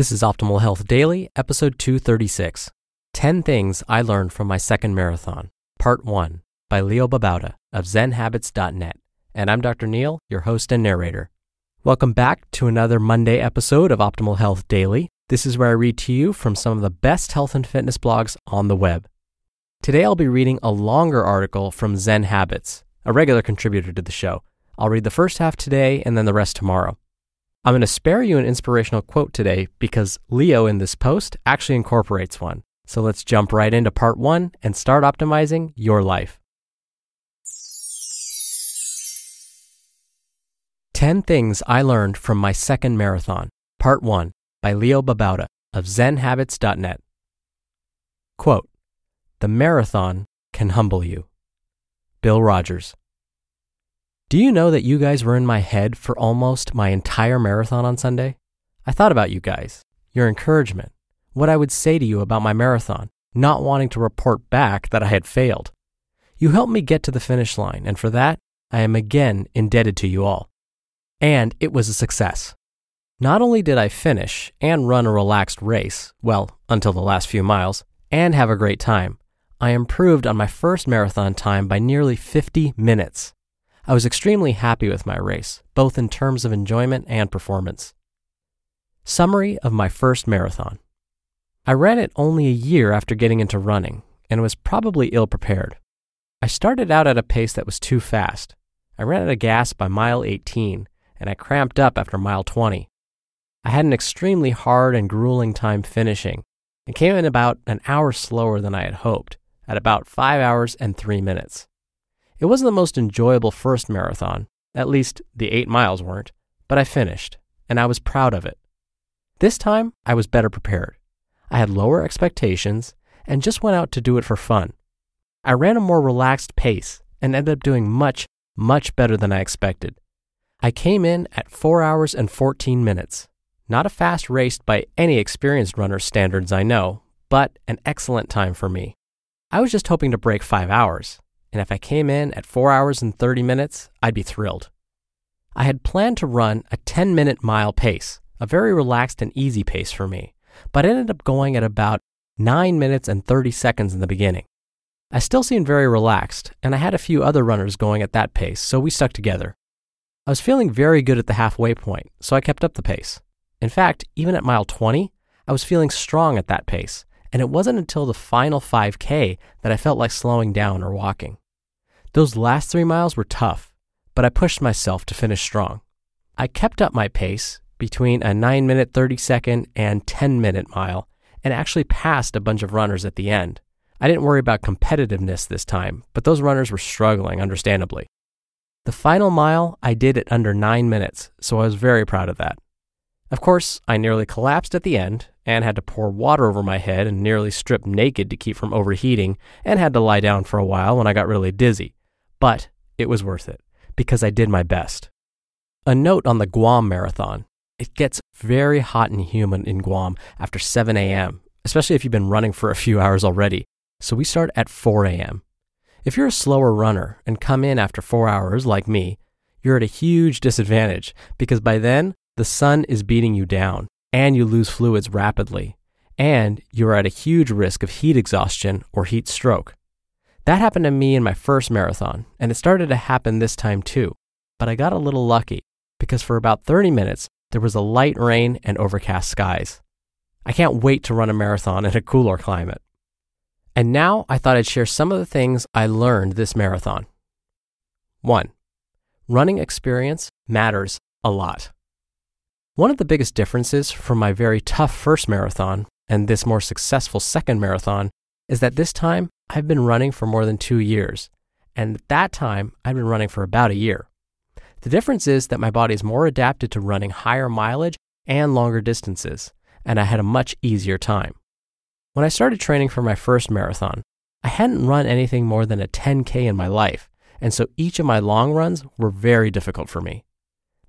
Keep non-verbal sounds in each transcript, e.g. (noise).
This is Optimal Health Daily, episode 236 10 Things I Learned from My Second Marathon, Part 1 by Leo Babauta of ZenHabits.net. And I'm Dr. Neal, your host and narrator. Welcome back to another Monday episode of Optimal Health Daily. This is where I read to you from some of the best health and fitness blogs on the web. Today I'll be reading a longer article from Zen Habits, a regular contributor to the show. I'll read the first half today and then the rest tomorrow. I'm going to spare you an inspirational quote today because Leo in this post actually incorporates one. So let's jump right into part one and start optimizing your life. 10 Things I Learned from My Second Marathon, Part 1 by Leo Babauta of ZenHabits.net. Quote The marathon can humble you. Bill Rodgers. Do you know that you guys were in my head for almost my entire marathon on Sunday? I thought about you guys, your encouragement, what I would say to you about my marathon, not wanting to report back that I had failed. You helped me get to the finish line, and for that, I am again indebted to you all. And it was a success. Not only did I finish and run a relaxed race, well, until the last few miles, and have a great time, I improved on my first marathon time by nearly 50 minutes. I was extremely happy with my race, both in terms of enjoyment and performance. Summary of my first marathon I ran it only a year after getting into running and was probably ill prepared. I started out at a pace that was too fast. I ran out of gas by mile 18 and I cramped up after mile 20. I had an extremely hard and grueling time finishing and came in about an hour slower than I had hoped, at about 5 hours and 3 minutes. It wasn't the most enjoyable first marathon, at least the eight miles weren't, but I finished, and I was proud of it. This time, I was better prepared. I had lower expectations and just went out to do it for fun. I ran a more relaxed pace and ended up doing much, much better than I expected. I came in at 4 hours and 14 minutes. Not a fast race by any experienced runner's standards I know, but an excellent time for me. I was just hoping to break 5 hours, and if I came in at 4 hours and 30 minutes, I'd be thrilled. I had planned to run a 10 minute mile pace, a very relaxed and easy pace for me, but ended up going at about 9 minutes and 30 seconds in the beginning. I still seemed very relaxed, and I had a few other runners going at that pace, so we stuck together. I was feeling very good at the halfway point, so I kept up the pace. In fact, even at mile 20, I was feeling strong at that pace, and it wasn't until the final 5K that I felt like slowing down or walking. Those last three miles were tough, but I pushed myself to finish strong. I kept up my pace between a 9 minute 30 second and 10 minute mile and actually passed a bunch of runners at the end. I didn't worry about competitiveness this time, but those runners were struggling, understandably. The final mile I did it under 9 minutes, so I was very proud of that. Of course, I nearly collapsed at the end and had to pour water over my head and nearly stripped naked to keep from overheating and had to lie down for a while when I got really dizzy. But it was worth it because I did my best. A note on the Guam Marathon. It gets very hot and humid in Guam after 7 a.m., especially if you've been running for a few hours already. So we start at 4 a.m. If you're a slower runner and come in after four hours like me, you're at a huge disadvantage because by then the sun is beating you down and you lose fluids rapidly, and you're at a huge risk of heat exhaustion or heat stroke. That happened to me in my first marathon, and it started to happen this time too. But I got a little lucky because for about 30 minutes, there was a light rain and overcast skies. I can't wait to run a marathon in a cooler climate. And now I thought I'd share some of the things I learned this marathon. 1. Running experience matters a lot. One of the biggest differences from my very tough first marathon and this more successful second marathon is that this time I've been running for more than two years, and at that time I'd been running for about a year. The difference is that my body is more adapted to running higher mileage and longer distances, and I had a much easier time. When I started training for my first marathon, I hadn't run anything more than a 10K in my life, and so each of my long runs were very difficult for me.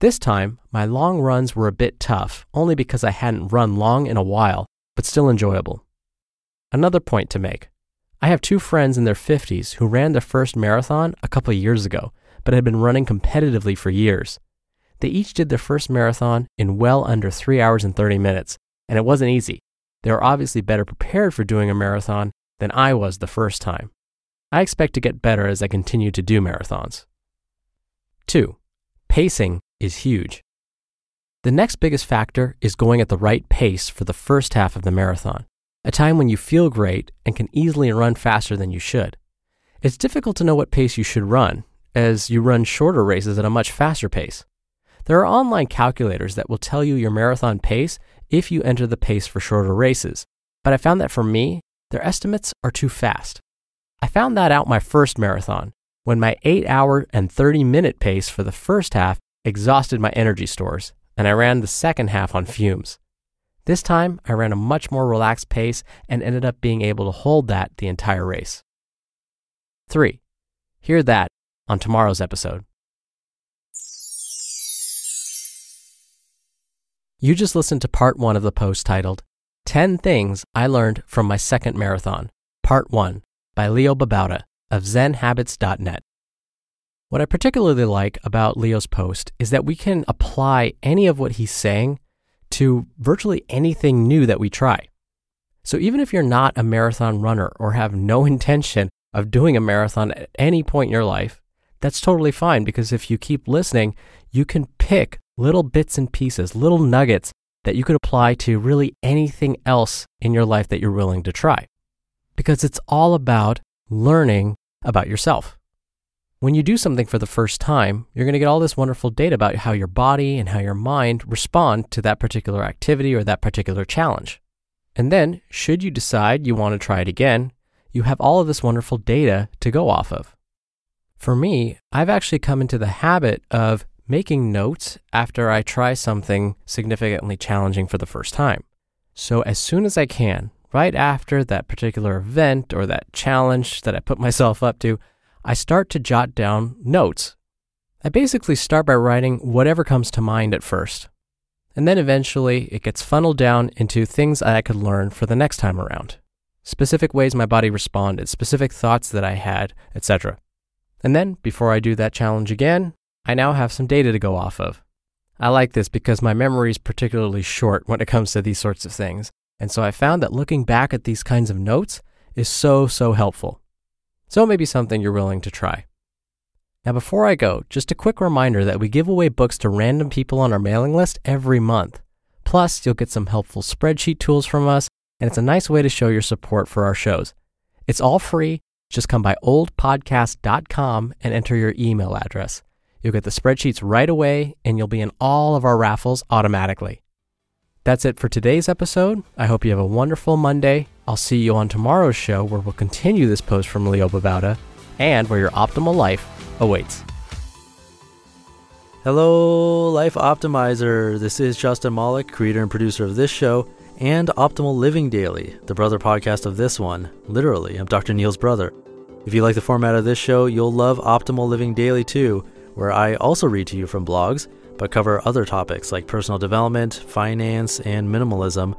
This time, my long runs were a bit tough, only because I hadn't run long in a while, but still enjoyable. Another point to make I have two friends in their 50s who ran their first marathon a couple years ago, but had been running competitively for years. They each did their first marathon in well under 3 hours and 30 minutes, and it wasn't easy. They were obviously better prepared for doing a marathon than I was the first time. I expect to get better as I continue to do marathons. 2. Pacing is huge. The next biggest factor is going at the right pace for the first half of the marathon, a time when you feel great and can easily run faster than you should. It's difficult to know what pace you should run, as you run shorter races at a much faster pace. There are online calculators that will tell you your marathon pace if you enter the pace for shorter races, but I found that for me, their estimates are too fast. I found that out my first marathon when my 8 hour and 30 minute pace for the first half exhausted my energy stores and I ran the second half on fumes. This time, I ran a much more relaxed pace and ended up being able to hold that the entire race. 3. Hear that on tomorrow's episode. You just listened to part one of the post titled 10 Things I Learned from My Second Marathon, Part 1 by Leo Babauta of ZenHabits.net. What I particularly like about Leo's post is that we can apply any of what he's saying to virtually anything new that we try. So even if you're not a marathon runner or have no (laughs) intention of doing a marathon at any point in your life, that's totally fine because if you keep listening, you can pick little bits and pieces, little nuggets that you could apply to really anything else in your life that you're willing to try. Because it's all about learning about yourself. When you do something for the first time, you're going to get all this wonderful data about how your body and how your mind respond to that particular activity or that particular challenge. And then, should you decide you want to try it again, you have all of this wonderful data to go off of. For me, I've actually come into the habit of making notes after I try something significantly challenging for the first time. So, as soon as I can, right after that particular event or that challenge that I put myself up to, I start to jot down notes. I basically start by writing whatever comes to mind at first. And then eventually it gets funneled down into things I could learn for the next time around. Specific ways my body responded, specific thoughts that I had, etc. And then, before I do that challenge again, I now have some data to go off of. I like this because my memory is particularly short when it comes to these sorts of things. And so I found that looking back at these kinds of notes is so, so helpful. So it may be something you're willing to try. Now, before I go, just a quick reminder that we give away books to random people on our mailing list every month. Plus, you'll get some helpful spreadsheet tools from us, and it's a nice way to show your support for our shows. It's all free. Just come by oldpodcast.com and enter your email address. You'll get the spreadsheets right away, and you'll be in all of our raffles automatically. That's it for today's episode. I hope you have a wonderful Monday. I'll see you on tomorrow's show where we'll continue this post from Leo Babauta and where your optimal life awaits. Hello, Life Optimizer. This is Justin Malik, creator and producer of this show and Optimal Living Daily, the brother podcast of this one. Literally, I'm Dr. Neal's brother. If you like the format of this show, you'll love Optimal Living Daily too, where I also read to you from blogs but cover other topics like personal development, finance, and minimalism